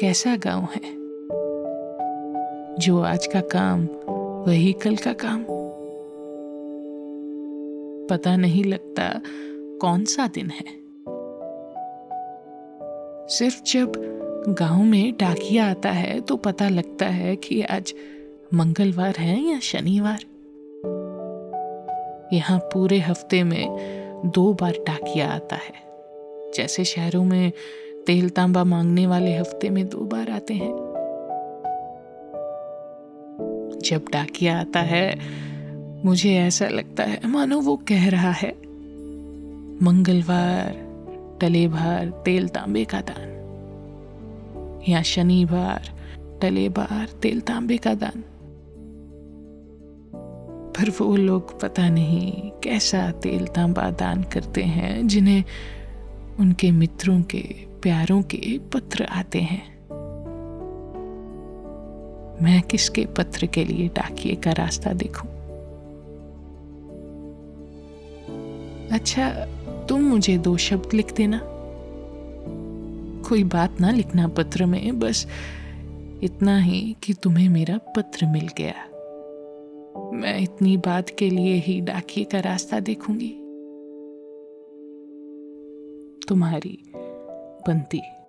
कैसा गाँव है? जो आज का काम, वही कल का काम। पता नहीं लगता कौन सा दिन है। सिर्फ़ जब गाँव में डाकिया आता है तो पता लगता है कि आज मंगलवार है या शनिवार। यहाँ पूरे हफ़्ते में दो बार डाकिया आता है। जैसे शहरों में तेल तांबा मांगने वाले हफ़्ते में दो बार आते हैं। जब डाकिया आता है, मुझे ऐसा लगता है, मानो वो कह रहा है, मंगलवार टले भार तेल तांबे का दान। या शनिवार टले बार तेल तांबे का दान। पर वो लोग पता नहीं कैसा तेल तांबा दान करते हैं, जिन्हें उनके मित्रों के प्यारों के पत्र आते हैं। मैं किसके पत्र के लिए डाकिए का रास्ता देखूँ? अच्छा तुम मुझे दो शब्द लिख देना। कोई बात ना लिखना पत्र में, बस इतना ही कि तुम्हें मेरा पत्र मिल गया। मैं इतनी बात के लिए ही डाकिए का रास्ता देखूँगी। तुम्हारी 本地。